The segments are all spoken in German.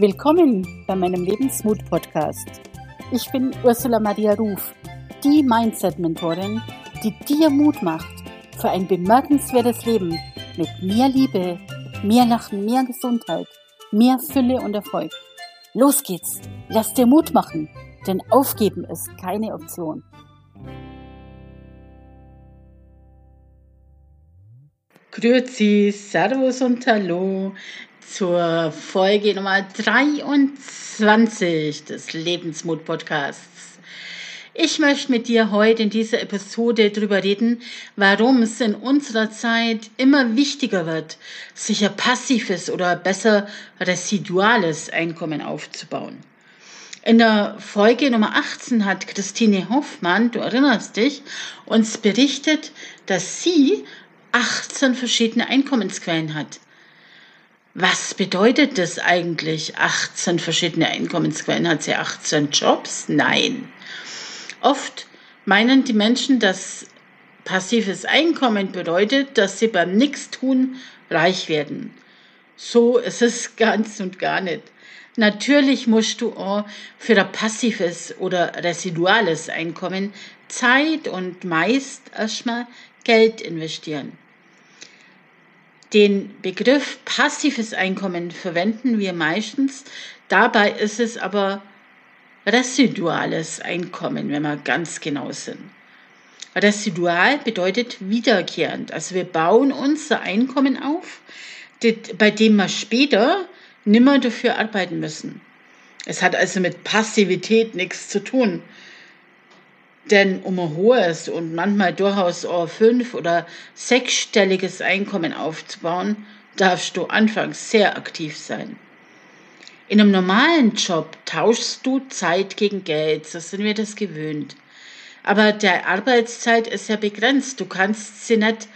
Willkommen bei meinem Lebensmut-Podcast. Ich bin Ursula Maria Ruf, die Mindset-Mentorin, die dir Mut macht für ein bemerkenswertes Leben mit mehr Liebe, mehr Lachen, mehr Gesundheit, mehr Fülle und Erfolg. Los geht's, lass dir Mut machen, denn aufgeben ist keine Option. Grüezi, Servus und Hallo zur Folge Nummer 23 des Lebensmut Podcasts. Ich möchte mit dir heute in dieser Episode darüber reden, warum es in unserer Zeit immer wichtiger wird, sich ein passives oder besser residuales Einkommen aufzubauen. In der Folge Nummer 18 hat Christine Hoffmann, du erinnerst dich, uns berichtet, dass sie 18 verschiedene Einkommensquellen hat. Was bedeutet das eigentlich? 18 verschiedene Einkommensquellen. Hat sie 18 Jobs? Nein. Oft meinen die Menschen, dass passives Einkommen bedeutet, dass sie beim Nichtstun reich werden. So ist es ganz und gar nicht. Natürlich musst du auch für ein passives oder residuales Einkommen Zeit und meist erstmal Geld investieren. Den Begriff passives Einkommen verwenden wir meistens. Dabei ist es aber residuales Einkommen, wenn wir ganz genau sind. Residual bedeutet wiederkehrend. Also wir bauen unser Einkommen auf, bei dem wir später nimmer dafür arbeiten müssen. Es hat also mit Passivität nichts zu tun. Denn um ein hohes und manchmal durchaus auch fünf- oder sechsstelliges Einkommen aufzubauen, darfst du anfangs sehr aktiv sein. In einem normalen Job tauschst du Zeit gegen Geld, so sind wir das gewöhnt. Aber der Arbeitszeit ist ja begrenzt. Du kannst sie nicht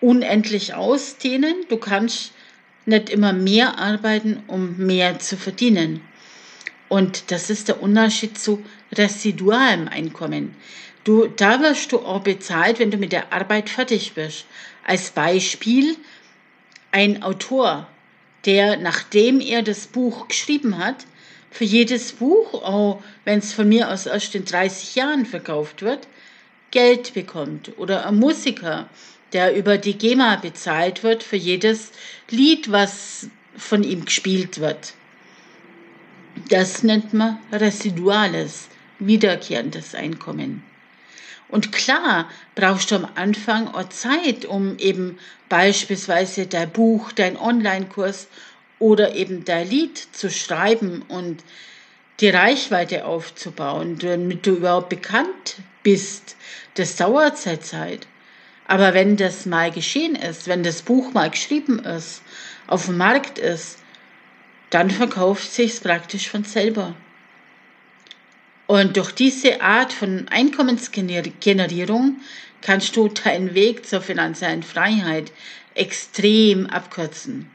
unendlich ausdehnen, du kannst nicht immer mehr arbeiten, um mehr zu verdienen. Und das ist der Unterschied zu residualem Einkommen. Du, da wirst du auch bezahlt, wenn du mit der Arbeit fertig bist. Als Beispiel ein Autor, der nachdem er das Buch geschrieben hat, für jedes Buch, auch wenn es von mir aus erst in 30 Jahren verkauft wird, Geld bekommt. Oder ein Musiker, der über die GEMA bezahlt wird für jedes Lied, was von ihm gespielt wird. Das nennt man residuales, wiederkehrendes Einkommen. Und klar brauchst du am Anfang auch Zeit, um eben beispielsweise dein Buch, dein Online-Kurs oder eben dein Lied zu schreiben und die Reichweite aufzubauen, damit du überhaupt bekannt bist. Das dauert seine Zeit. Aber wenn das mal geschehen ist, wenn das Buch mal geschrieben ist, auf dem Markt ist, dann verkauft sich's praktisch von selber. Und durch diese Art von Einkommensgenerierung kannst du deinen Weg zur finanziellen Freiheit extrem abkürzen.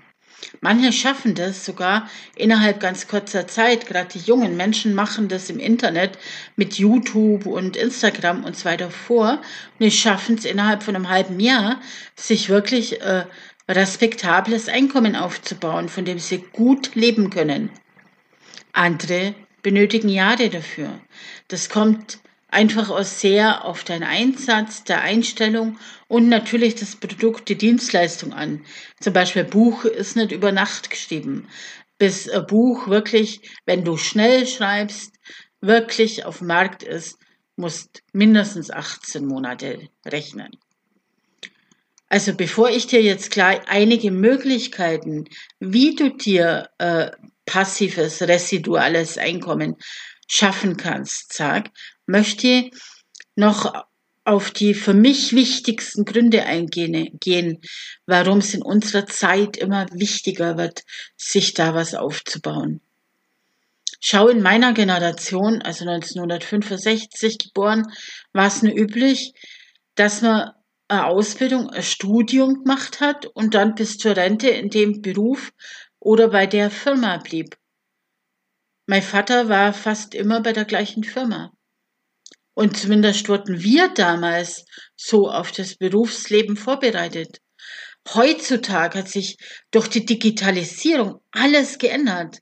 Manche schaffen das sogar innerhalb ganz kurzer Zeit. Gerade die jungen Menschen machen das im Internet mit YouTube und Instagram und so weiter vor. Und die schaffen es innerhalb von einem halben Jahr, sich wirklich äh, respektables Einkommen aufzubauen, von dem sie gut leben können. Andere benötigen Jahre dafür. Das kommt einfach aus sehr auf deinen Einsatz, der Einstellung und natürlich das Produkt, die Dienstleistung an. Zum Beispiel Buch ist nicht über Nacht geschrieben. Bis ein Buch wirklich, wenn du schnell schreibst, wirklich auf dem Markt ist, musst mindestens 18 Monate rechnen. Also bevor ich dir jetzt gleich einige Möglichkeiten, wie du dir äh, passives, residuales Einkommen schaffen kannst, sag, möchte noch auf die für mich wichtigsten Gründe eingehen, gehen, warum es in unserer Zeit immer wichtiger wird, sich da was aufzubauen. Schau in meiner Generation, also 1965 geboren, war es nur üblich, dass man Ausbildung, ein Studium gemacht hat und dann bis zur Rente in dem Beruf oder bei der Firma blieb. Mein Vater war fast immer bei der gleichen Firma. Und zumindest wurden wir damals so auf das Berufsleben vorbereitet. Heutzutage hat sich durch die Digitalisierung alles geändert.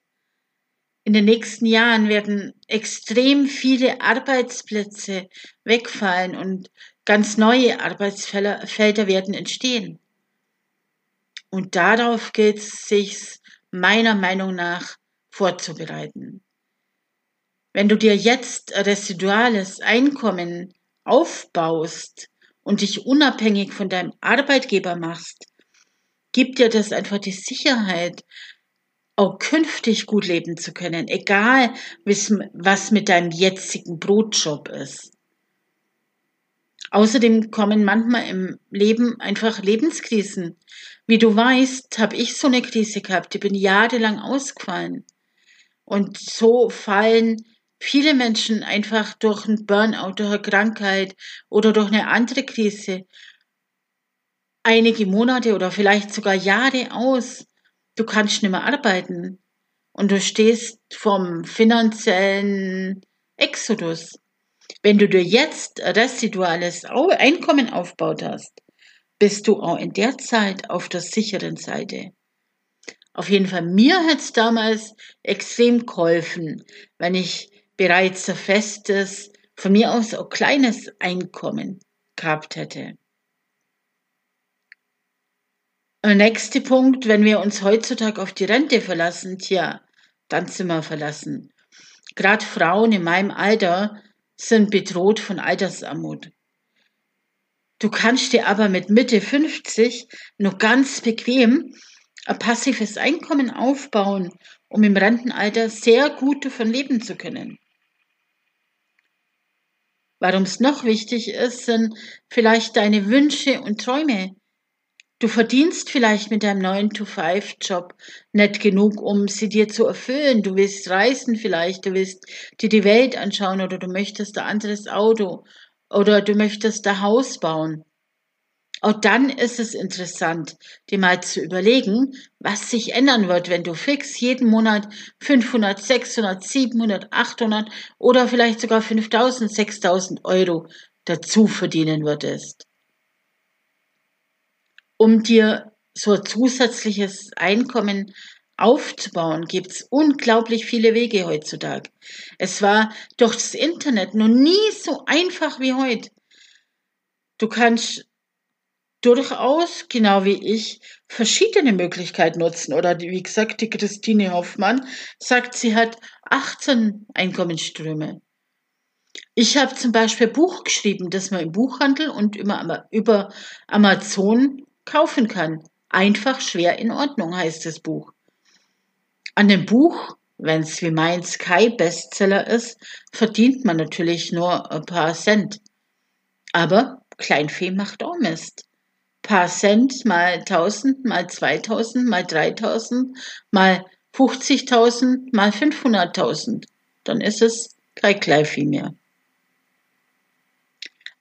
in den nächsten Jahren werden extrem viele Arbeitsplätze wegfallen und ganz neue Arbeitsfelder werden entstehen. Und darauf gilt es sich meiner Meinung nach vorzubereiten. Wenn du dir jetzt residuales Einkommen aufbaust und dich unabhängig von deinem Arbeitgeber machst, gibt dir das einfach die Sicherheit, auch künftig gut leben zu können, egal was mit deinem jetzigen Brotjob ist. Außerdem kommen manchmal im Leben einfach Lebenskrisen. Wie du weißt, habe ich so eine Krise gehabt, die bin jahrelang ausgefallen. Und so fallen viele Menschen einfach durch einen Burnout, durch eine Krankheit oder durch eine andere Krise einige Monate oder vielleicht sogar Jahre aus. Du kannst nicht mehr arbeiten und du stehst vom finanziellen Exodus. Wenn du dir jetzt residuales Einkommen aufgebaut hast, bist du auch in der Zeit auf der sicheren Seite. Auf jeden Fall, mir hat es damals extrem geholfen, wenn ich bereits ein festes, von mir aus auch kleines Einkommen gehabt hätte. Der nächste Punkt, wenn wir uns heutzutage auf die Rente verlassen, tja, dann sind wir verlassen. Gerade Frauen in meinem Alter sind bedroht von Altersarmut. Du kannst dir aber mit Mitte 50 noch ganz bequem ein passives Einkommen aufbauen, um im Rentenalter sehr gut davon leben zu können. Warum es noch wichtig ist, sind vielleicht deine Wünsche und Träume. Du verdienst vielleicht mit deinem 9-to-5-Job nicht genug, um sie dir zu erfüllen. Du willst reisen vielleicht, du willst dir die Welt anschauen oder du möchtest ein anderes Auto oder du möchtest ein Haus bauen. Auch dann ist es interessant, dir mal zu überlegen, was sich ändern wird, wenn du fix jeden Monat 500, 600, 700, 800 oder vielleicht sogar 5000, 6000 Euro dazu verdienen würdest um dir so ein zusätzliches Einkommen aufzubauen, gibt's unglaublich viele Wege heutzutage. Es war durch das Internet noch nie so einfach wie heute. Du kannst durchaus, genau wie ich, verschiedene Möglichkeiten nutzen. Oder wie gesagt, die Christine Hoffmann sagt, sie hat 18 Einkommensströme. Ich habe zum Beispiel ein Buch geschrieben, das man im Buchhandel und über Amazon kaufen kann. Einfach schwer in Ordnung heißt das Buch. An dem Buch, wenn es wie mein Sky Bestseller ist, verdient man natürlich nur ein paar Cent. Aber Kleinvieh macht auch Mist. Paar Cent mal 1000, mal 2000, mal 3000, mal 50.000, mal 500.000. Dann ist es kein Kleinvieh mehr.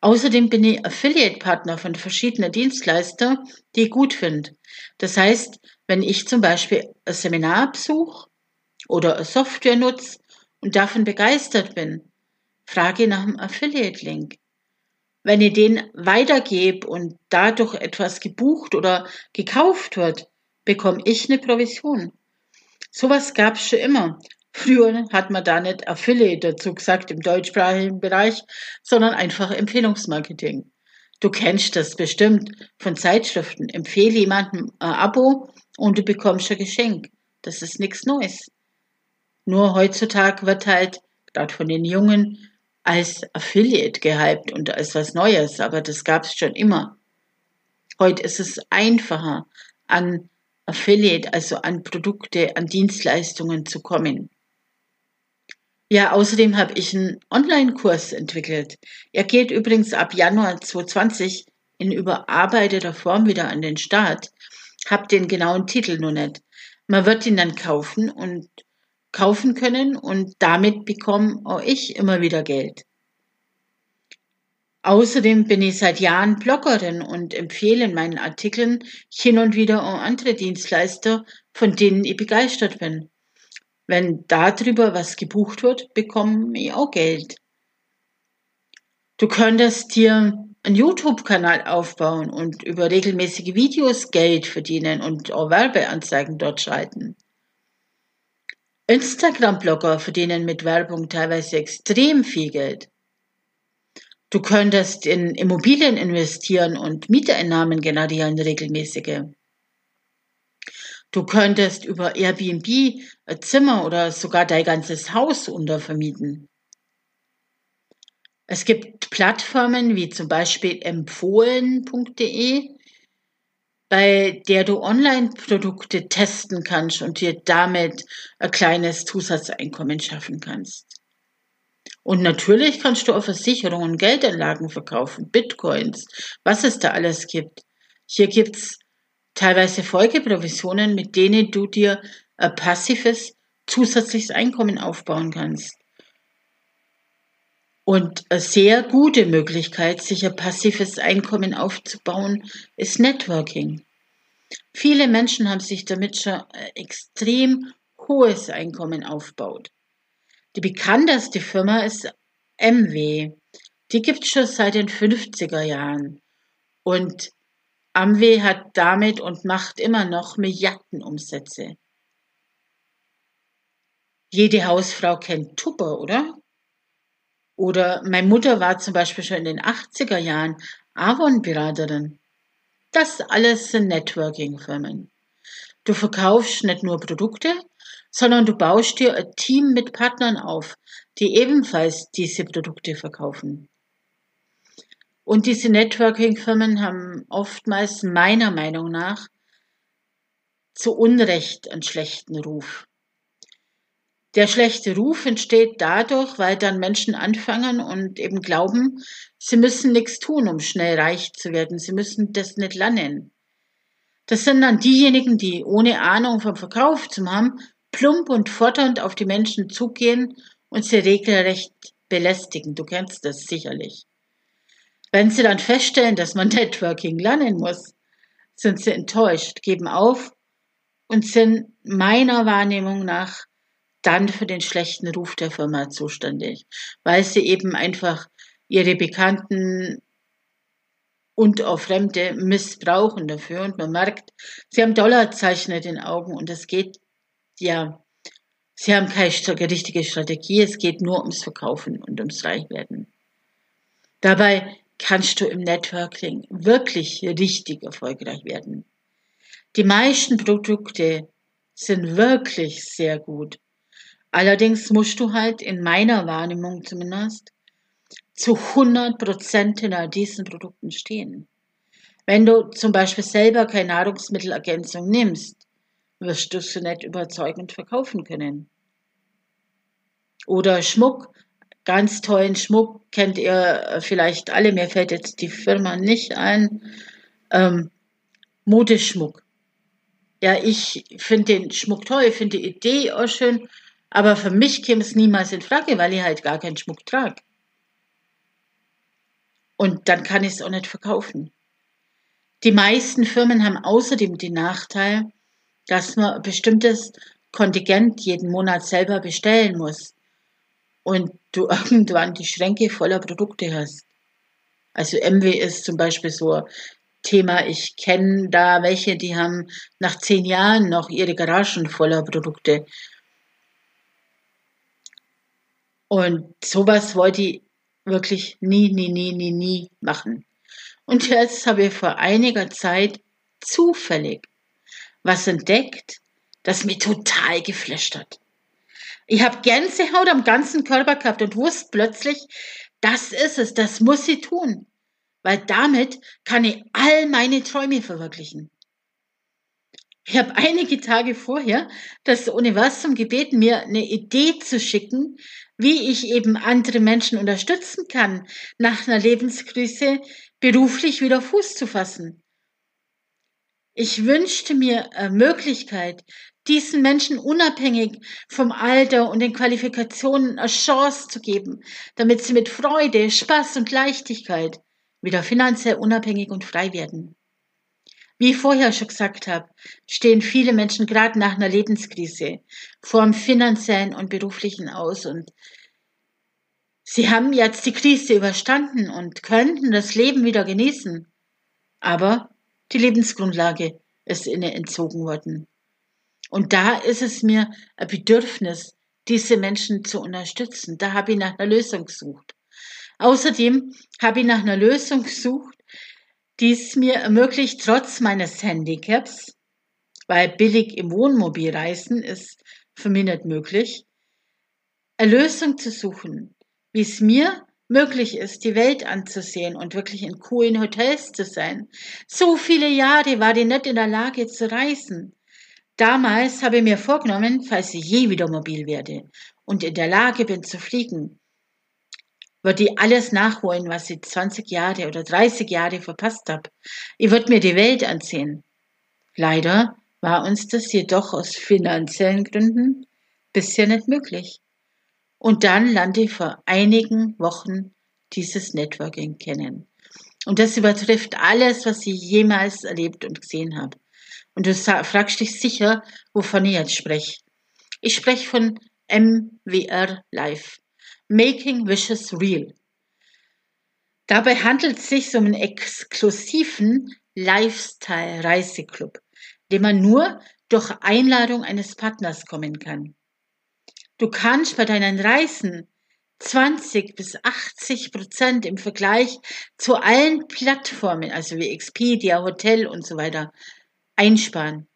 Außerdem bin ich Affiliate-Partner von verschiedenen Dienstleister, die ich gut finde. Das heißt, wenn ich zum Beispiel ein Seminar besuche oder eine Software nutze und davon begeistert bin, frage ich nach einem Affiliate-Link. Wenn ich den weitergebe und dadurch etwas gebucht oder gekauft wird, bekomme ich eine Provision. Sowas gab es schon immer. Früher hat man da nicht Affiliate dazu gesagt im deutschsprachigen Bereich, sondern einfach Empfehlungsmarketing. Du kennst das bestimmt von Zeitschriften. Empfehle jemandem ein Abo und du bekommst ein Geschenk. Das ist nichts Neues. Nur heutzutage wird halt, gerade von den Jungen, als Affiliate gehypt und als was Neues, aber das gab es schon immer. Heute ist es einfacher, an Affiliate, also an Produkte, an Dienstleistungen zu kommen. Ja, außerdem habe ich einen Online-Kurs entwickelt. Er geht übrigens ab Januar 2020 in überarbeiteter Form wieder an den Start. Hab den genauen Titel nur nicht. Man wird ihn dann kaufen und kaufen können und damit bekomme auch ich immer wieder Geld. Außerdem bin ich seit Jahren Bloggerin und empfehle in meinen Artikeln hin und wieder auch andere Dienstleister, von denen ich begeistert bin. Wenn darüber was gebucht wird, bekomme ich auch Geld. Du könntest dir einen YouTube-Kanal aufbauen und über regelmäßige Videos Geld verdienen und auch Werbeanzeigen dort schalten. Instagram-Blogger verdienen mit Werbung teilweise extrem viel Geld. Du könntest in Immobilien investieren und Mieteinnahmen generieren regelmäßige. Du könntest über Airbnb ein Zimmer oder sogar dein ganzes Haus untervermieten. Es gibt Plattformen wie zum Beispiel empfohlen.de, bei der du Online-Produkte testen kannst und dir damit ein kleines Zusatzeinkommen schaffen kannst. Und natürlich kannst du auch Versicherungen, Geldanlagen verkaufen, Bitcoins, was es da alles gibt. Hier gibt's teilweise Folgeprovisionen, mit denen du dir ein passives zusätzliches Einkommen aufbauen kannst. Und eine sehr gute Möglichkeit, sich ein passives Einkommen aufzubauen, ist Networking. Viele Menschen haben sich damit schon ein extrem hohes Einkommen aufgebaut. Die bekannteste Firma ist MW. Die gibt es schon seit den 50er Jahren. Und Amway hat damit und macht immer noch Milliardenumsätze. Jede Hausfrau kennt Tupper, oder? Oder meine Mutter war zum Beispiel schon in den 80er Jahren Avon-Beraterin. Das alles sind Networking-Firmen. Du verkaufst nicht nur Produkte, sondern du baust dir ein Team mit Partnern auf, die ebenfalls diese Produkte verkaufen. Und diese Networking-Firmen haben oftmals meiner Meinung nach zu Unrecht einen schlechten Ruf. Der schlechte Ruf entsteht dadurch, weil dann Menschen anfangen und eben glauben, sie müssen nichts tun, um schnell reich zu werden. Sie müssen das nicht lernen. Das sind dann diejenigen, die ohne Ahnung vom Verkauf zu haben, plump und fordernd auf die Menschen zugehen und sie regelrecht belästigen. Du kennst das sicherlich. Wenn sie dann feststellen, dass man Networking lernen muss, sind sie enttäuscht, geben auf und sind meiner Wahrnehmung nach dann für den schlechten Ruf der Firma zuständig, weil sie eben einfach ihre Bekannten und auch Fremde missbrauchen dafür und man merkt, sie haben Dollarzeichen in den Augen und es geht, ja, sie haben keine richtige Strategie, es geht nur ums Verkaufen und ums Reichwerden. Dabei kannst du im Networking wirklich richtig erfolgreich werden. Die meisten Produkte sind wirklich sehr gut Allerdings musst du halt in meiner Wahrnehmung zumindest zu 100 Prozent hinter diesen Produkten stehen. Wenn du zum Beispiel selber keine Nahrungsmittelergänzung nimmst, wirst du sie nicht überzeugend verkaufen können. Oder Schmuck, ganz tollen Schmuck kennt ihr vielleicht alle, mir fällt jetzt die Firma nicht ein, ähm, Modeschmuck. Ja, ich finde den Schmuck toll, finde die Idee auch schön, aber für mich käme es niemals in Frage, weil ich halt gar keinen Schmuck trage. Und dann kann ich es auch nicht verkaufen. Die meisten Firmen haben außerdem den Nachteil, dass man ein bestimmtes Kontingent jeden Monat selber bestellen muss und du irgendwann die Schränke voller Produkte hast. Also MW ist zum Beispiel so ein Thema. Ich kenne da welche, die haben nach zehn Jahren noch ihre Garagen voller Produkte und sowas wollte ich wirklich nie, nie, nie, nie, nie machen. Und jetzt habe ich vor einiger Zeit zufällig was entdeckt, das mich total geflasht hat. Ich habe Gänsehaut am ganzen Körper gehabt und wusste plötzlich, das ist es, das muss ich tun, weil damit kann ich all meine Träume verwirklichen. Ich habe einige Tage vorher das Universum gebeten, mir eine Idee zu schicken, wie ich eben andere Menschen unterstützen kann, nach einer Lebenskrise beruflich wieder Fuß zu fassen. Ich wünschte mir eine Möglichkeit, diesen Menschen unabhängig vom Alter und den Qualifikationen eine Chance zu geben, damit sie mit Freude, Spaß und Leichtigkeit wieder finanziell unabhängig und frei werden. Wie ich vorher schon gesagt habe, stehen viele Menschen gerade nach einer Lebenskrise vor dem finanziellen und beruflichen Aus und sie haben jetzt die Krise überstanden und könnten das Leben wieder genießen. Aber die Lebensgrundlage ist ihnen entzogen worden. Und da ist es mir ein Bedürfnis, diese Menschen zu unterstützen. Da habe ich nach einer Lösung gesucht. Außerdem habe ich nach einer Lösung gesucht, die es mir ermöglicht, trotz meines Handicaps, weil billig im Wohnmobil reisen ist für mich nicht möglich, eine Lösung zu suchen, wie es mir möglich ist, die Welt anzusehen und wirklich in coolen Hotels zu sein. So viele Jahre war ich nicht in der Lage zu reisen. Damals habe ich mir vorgenommen, falls ich je wieder mobil werde und in der Lage bin zu fliegen, würde ich alles nachholen, was ich 20 Jahre oder 30 Jahre verpasst habe. Ich würde mir die Welt ansehen. Leider war uns das jedoch aus finanziellen Gründen bisher nicht möglich. Und dann lernte ich vor einigen Wochen dieses Networking kennen. Und das übertrifft alles, was ich jemals erlebt und gesehen habe. Und du fragst dich sicher, wovon ich jetzt spreche. Ich spreche von MWR Live. Making Wishes Real. Dabei handelt es sich um einen exklusiven Lifestyle-Reiseclub, dem man nur durch Einladung eines Partners kommen kann. Du kannst bei deinen Reisen 20 bis 80 Prozent im Vergleich zu allen Plattformen, also wie Expedia, Hotel und so weiter, einsparen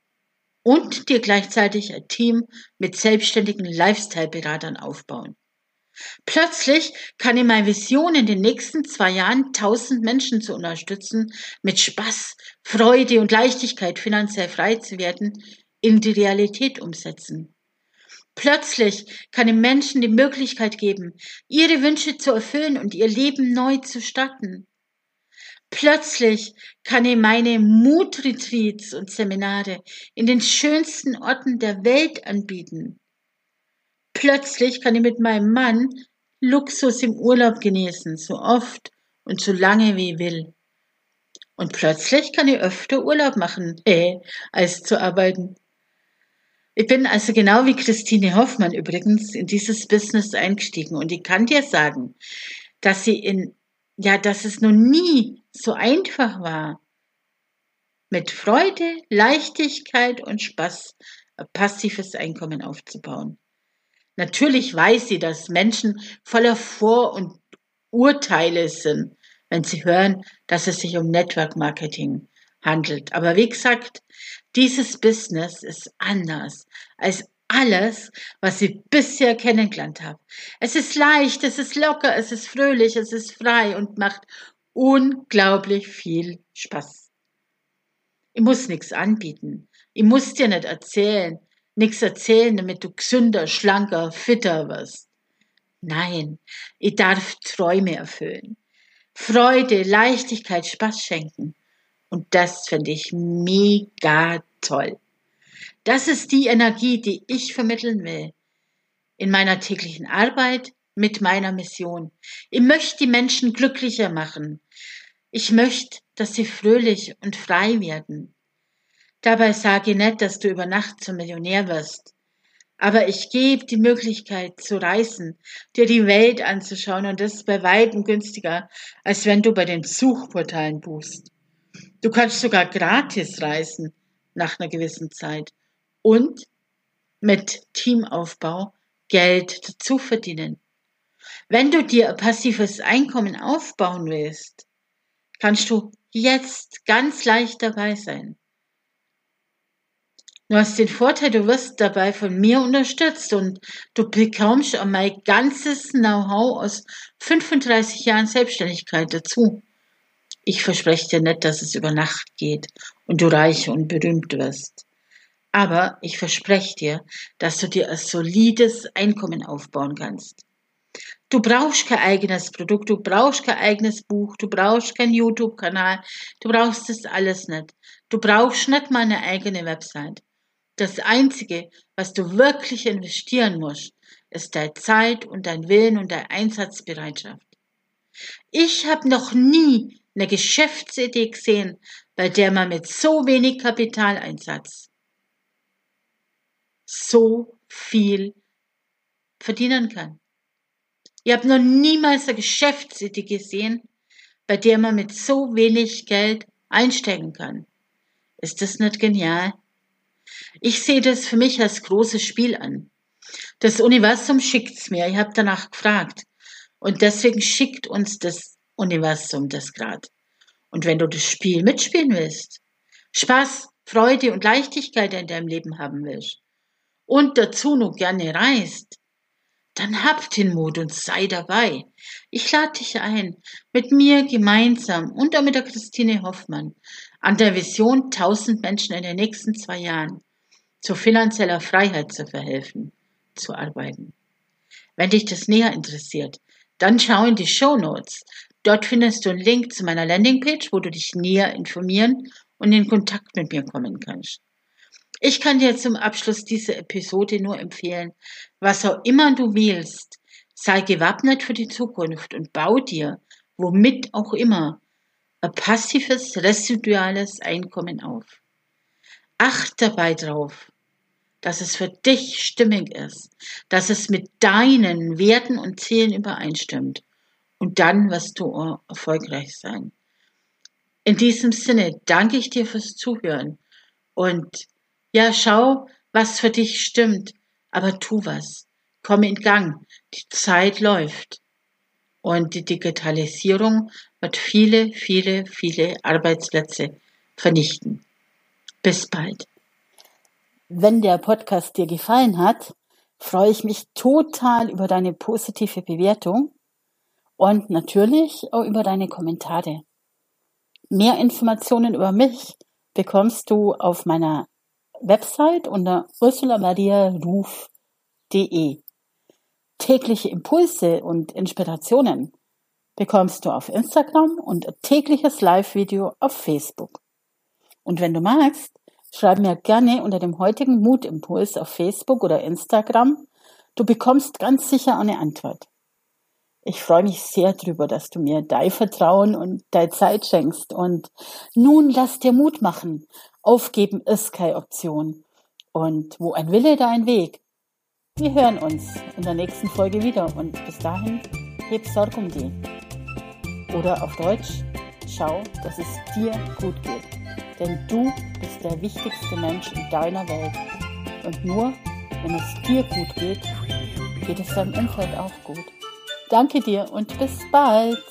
und dir gleichzeitig ein Team mit selbstständigen Lifestyle-Beratern aufbauen. Plötzlich kann ich meine Vision in den nächsten zwei Jahren tausend Menschen zu unterstützen, mit Spaß, Freude und Leichtigkeit finanziell frei zu werden, in die Realität umsetzen. Plötzlich kann ich Menschen die Möglichkeit geben, ihre Wünsche zu erfüllen und ihr Leben neu zu starten. Plötzlich kann ich meine Mutretreats und Seminare in den schönsten Orten der Welt anbieten. Plötzlich kann ich mit meinem Mann Luxus im Urlaub genießen, so oft und so lange wie ich will. Und plötzlich kann ich öfter Urlaub machen, äh, als zu arbeiten. Ich bin also genau wie Christine Hoffmann übrigens in dieses Business eingestiegen und ich kann dir sagen, dass sie in, ja, dass es noch nie so einfach war, mit Freude, Leichtigkeit und Spaß ein passives Einkommen aufzubauen. Natürlich weiß sie, dass Menschen voller Vor- und Urteile sind, wenn sie hören, dass es sich um Network Marketing handelt. Aber wie gesagt, dieses Business ist anders als alles, was ich bisher kennengelernt habe. Es ist leicht, es ist locker, es ist fröhlich, es ist frei und macht unglaublich viel Spaß. Ich muss nichts anbieten. Ich muss dir nicht erzählen, nichts erzählen, damit du gesünder, schlanker, fitter wirst. Nein, ich darf Träume erfüllen. Freude, Leichtigkeit, Spaß schenken. Und das finde ich mega toll. Das ist die Energie, die ich vermitteln will. In meiner täglichen Arbeit mit meiner Mission. Ich möchte die Menschen glücklicher machen. Ich möchte, dass sie fröhlich und frei werden. Dabei sage ich nicht, dass du über Nacht zum Millionär wirst. Aber ich gebe die Möglichkeit zu reisen, dir die Welt anzuschauen und das ist bei weitem günstiger, als wenn du bei den Suchportalen buchst. Du kannst sogar gratis reisen nach einer gewissen Zeit und mit Teamaufbau Geld dazu verdienen. Wenn du dir ein passives Einkommen aufbauen willst, kannst du jetzt ganz leicht dabei sein. Du hast den Vorteil, du wirst dabei von mir unterstützt und du bekommst mein ganzes Know-how aus 35 Jahren Selbstständigkeit dazu. Ich verspreche dir nicht, dass es über Nacht geht und du reich und berühmt wirst. Aber ich verspreche dir, dass du dir ein solides Einkommen aufbauen kannst. Du brauchst kein eigenes Produkt, du brauchst kein eigenes Buch, du brauchst keinen YouTube-Kanal, du brauchst das alles nicht. Du brauchst nicht mal eine eigene Website. Das Einzige, was du wirklich investieren musst, ist deine Zeit und dein Willen und deine Einsatzbereitschaft. Ich habe noch nie eine Geschäftsidee gesehen, bei der man mit so wenig Kapitaleinsatz so viel verdienen kann. Ich habe noch niemals eine Geschäftsidee gesehen, bei der man mit so wenig Geld einsteigen kann. Ist das nicht genial? Ich sehe das für mich als großes Spiel an. Das Universum schickt's mir. Ich habe danach gefragt. Und deswegen schickt uns das Universum das grad. Und wenn du das Spiel mitspielen willst, Spaß, Freude und Leichtigkeit in deinem Leben haben willst und dazu noch gerne reist, dann hab den Mut und sei dabei. Ich lade dich ein, mit mir gemeinsam und auch mit der Christine Hoffmann an der Vision 1000 Menschen in den nächsten zwei Jahren zu finanzieller Freiheit zu verhelfen, zu arbeiten. Wenn dich das näher interessiert, dann schau in die Show Notes. Dort findest du einen Link zu meiner Landingpage, wo du dich näher informieren und in Kontakt mit mir kommen kannst. Ich kann dir zum Abschluss dieser Episode nur empfehlen, was auch immer du wählst, sei gewappnet für die Zukunft und bau dir, womit auch immer, ein passives, residuales Einkommen auf. Acht dabei drauf, dass es für dich stimmig ist, dass es mit deinen Werten und Zielen übereinstimmt. Und dann wirst du erfolgreich sein. In diesem Sinne danke ich dir fürs Zuhören und ja, schau, was für dich stimmt, aber tu was. Komm in Gang. Die Zeit läuft. Und die Digitalisierung wird viele, viele, viele Arbeitsplätze vernichten. Bis bald. Wenn der Podcast dir gefallen hat, freue ich mich total über deine positive Bewertung und natürlich auch über deine Kommentare. Mehr Informationen über mich bekommst du auf meiner Website unter ursulamariaruf.de. Tägliche Impulse und Inspirationen bekommst du auf Instagram und tägliches Live-Video auf Facebook. Und wenn du magst, Schreib mir gerne unter dem heutigen Mutimpuls auf Facebook oder Instagram. Du bekommst ganz sicher eine Antwort. Ich freue mich sehr drüber, dass du mir dein Vertrauen und deine Zeit schenkst. Und nun lass dir Mut machen. Aufgeben ist keine Option. Und wo ein Wille, da ein Weg. Wir hören uns in der nächsten Folge wieder und bis dahin heb Sorg um die. Oder auf Deutsch, schau, dass es dir gut geht denn du bist der wichtigste Mensch in deiner Welt. Und nur wenn es dir gut geht, geht es deinem Umfeld auch gut. Danke dir und bis bald.